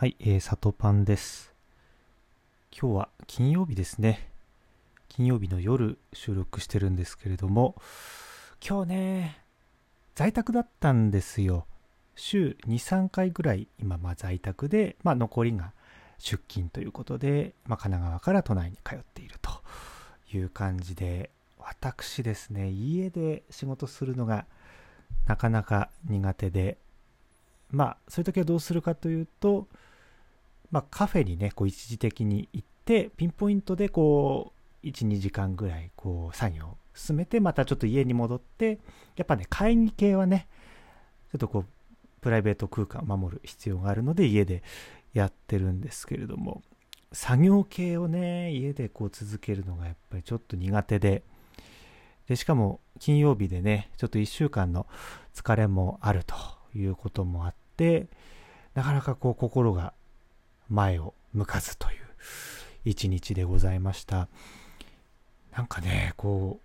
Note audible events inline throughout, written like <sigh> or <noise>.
はい、えー、里パンです。今日は金曜日ですね。金曜日の夜収録してるんですけれども、今日ね、在宅だったんですよ。週2、3回ぐらい今、まあ在宅で、まあ残りが出勤ということで、まあ神奈川から都内に通っているという感じで、私ですね、家で仕事するのがなかなか苦手で、まあそういう時はどうするかというと、まあ、カフェにねこう一時的に行ってピンポイントでこう12時間ぐらいこう作業を進めてまたちょっと家に戻ってやっぱね会議系はねちょっとこうプライベート空間を守る必要があるので家でやってるんですけれども作業系をね家でこう続けるのがやっぱりちょっと苦手ででしかも金曜日でねちょっと1週間の疲れもあるということもあってなかなかこう心が前を向かずという一日でございましたなんかねこ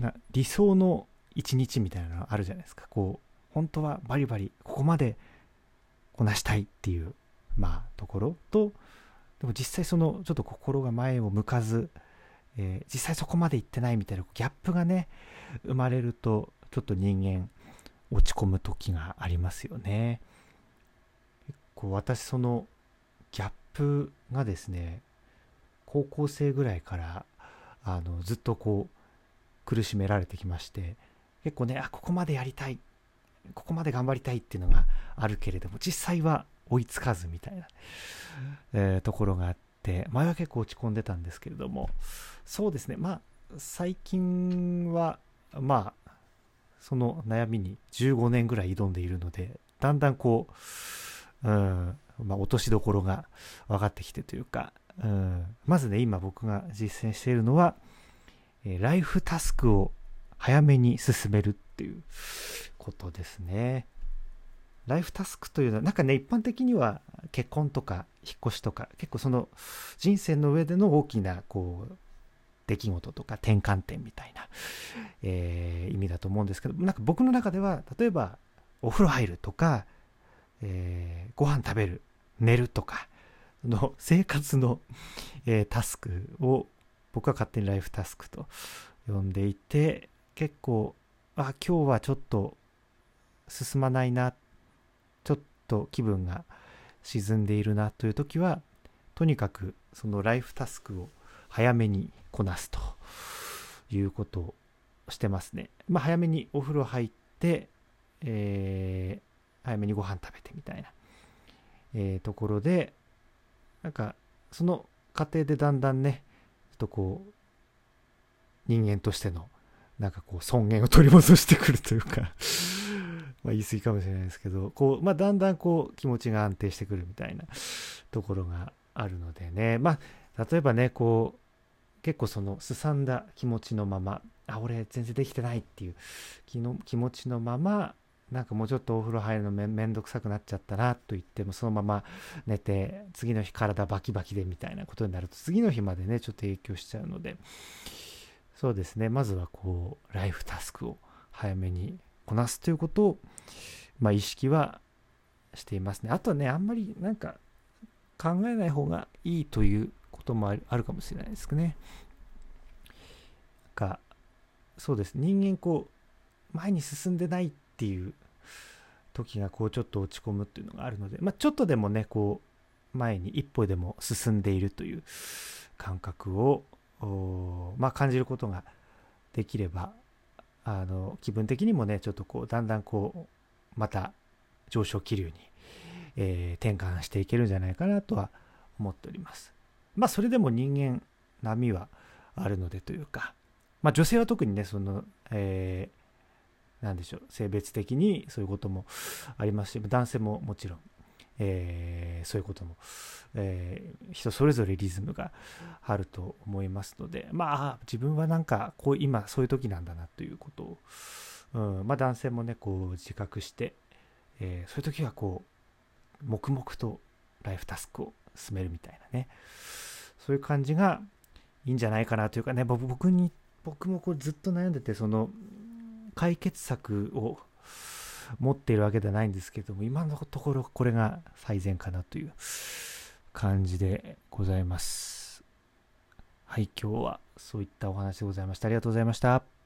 うな理想の一日みたいなのあるじゃないですかこう本当はバリバリここまでこなしたいっていうまあところとでも実際そのちょっと心が前を向かず、えー実際そこまで行ってないみたいなギャップがね生まれるとちょっと人間落ち込む時がありますよね。こう私そのギャップがですね高校生ぐらいからあのずっとこう苦しめられてきまして結構ねあここまでやりたいここまで頑張りたいっていうのがあるけれども実際は追いつかずみたいな、えーところがあって前は結構落ち込んでたんですけれどもそうですねまあ最近はまあその悩みに15年ぐらい挑んでいるのでだんだんこううん。まあ、落としどころが分かってきてというか、うん、まずね今僕が実践しているのは、えライフタスクを早めに進めるっていうことですね。ライフタスクというのはなんかね一般的には結婚とか引っ越しとか結構その人生の上での大きなこう出来事とか転換点みたいな、えー意味だと思うんですけどなんか僕の中では例えばお風呂入るとかえーご飯食べる寝るとかの生活の、えータスクを僕は勝手にライフタスクと呼んでいて結構あ今日はちょっと進まないなちょっと気分が沈んでいるなという時はとにかくそのライフタスクを早めにこなすということをしてますね。まあ、早めにお風呂入って、え早めにご飯食べてみたいな、えーところでなんかその過程でだんだんねちょっとこう人間としてのなんかこう尊厳を取り戻してくるというか <laughs> ま言い過ぎかもしれないですけどこう、まあ、だんだんこう気持ちが安定してくるみたいなところがあるのでね。まあ例えばねこう結構そのすさんだ気持ちのままあ俺全然できてないっていう気の気持ちのままなんかもうちょっとお風呂入るのめめんどくさくなっちゃったなと言ってもそのまま寝て次の日体バキバキでみたいなことになると次の日までねちょっと影響しちゃうので。そうですね。まずはこうライフタスクを早めにこなすということを、まあ、意識はしていますね。あとはねあんまりなんか考えない方がいいということもあるかもしれないですね。なんかそうです。人間こう前に進んでないってていう時がこうちょっと落ち込むっていうのがあるので、まあ、ちょっとでもねこう前に一歩でも進んでいるという感覚を、まあ、感じることができればあの気分的にもねちょっとこうだんだんこうまた上昇気流に、えー転換していけるんじゃないかなとは思っております。まあそれでも人間波はあるのでというか、まあ、女性は特にねその、えーなんでしょう性別的にそういうこともありますし男性ももちろん、えーそういうことも、えー人それぞれリズムがあると思いますのでまあ自分はなんかこう今そういう時なんだなということを、うんまあ、男性もねこう自覚して、えーそういう時はこう黙々とライフタスクを進めるみたいなねそういう感じがいいんじゃないかなというかね僕に僕もこれずっと悩んでてその解決策を持っているわけではないんですけども、今のところこれが最善かなという感じでございます。はい、今日はそういったお話でございました。ありがとうございました。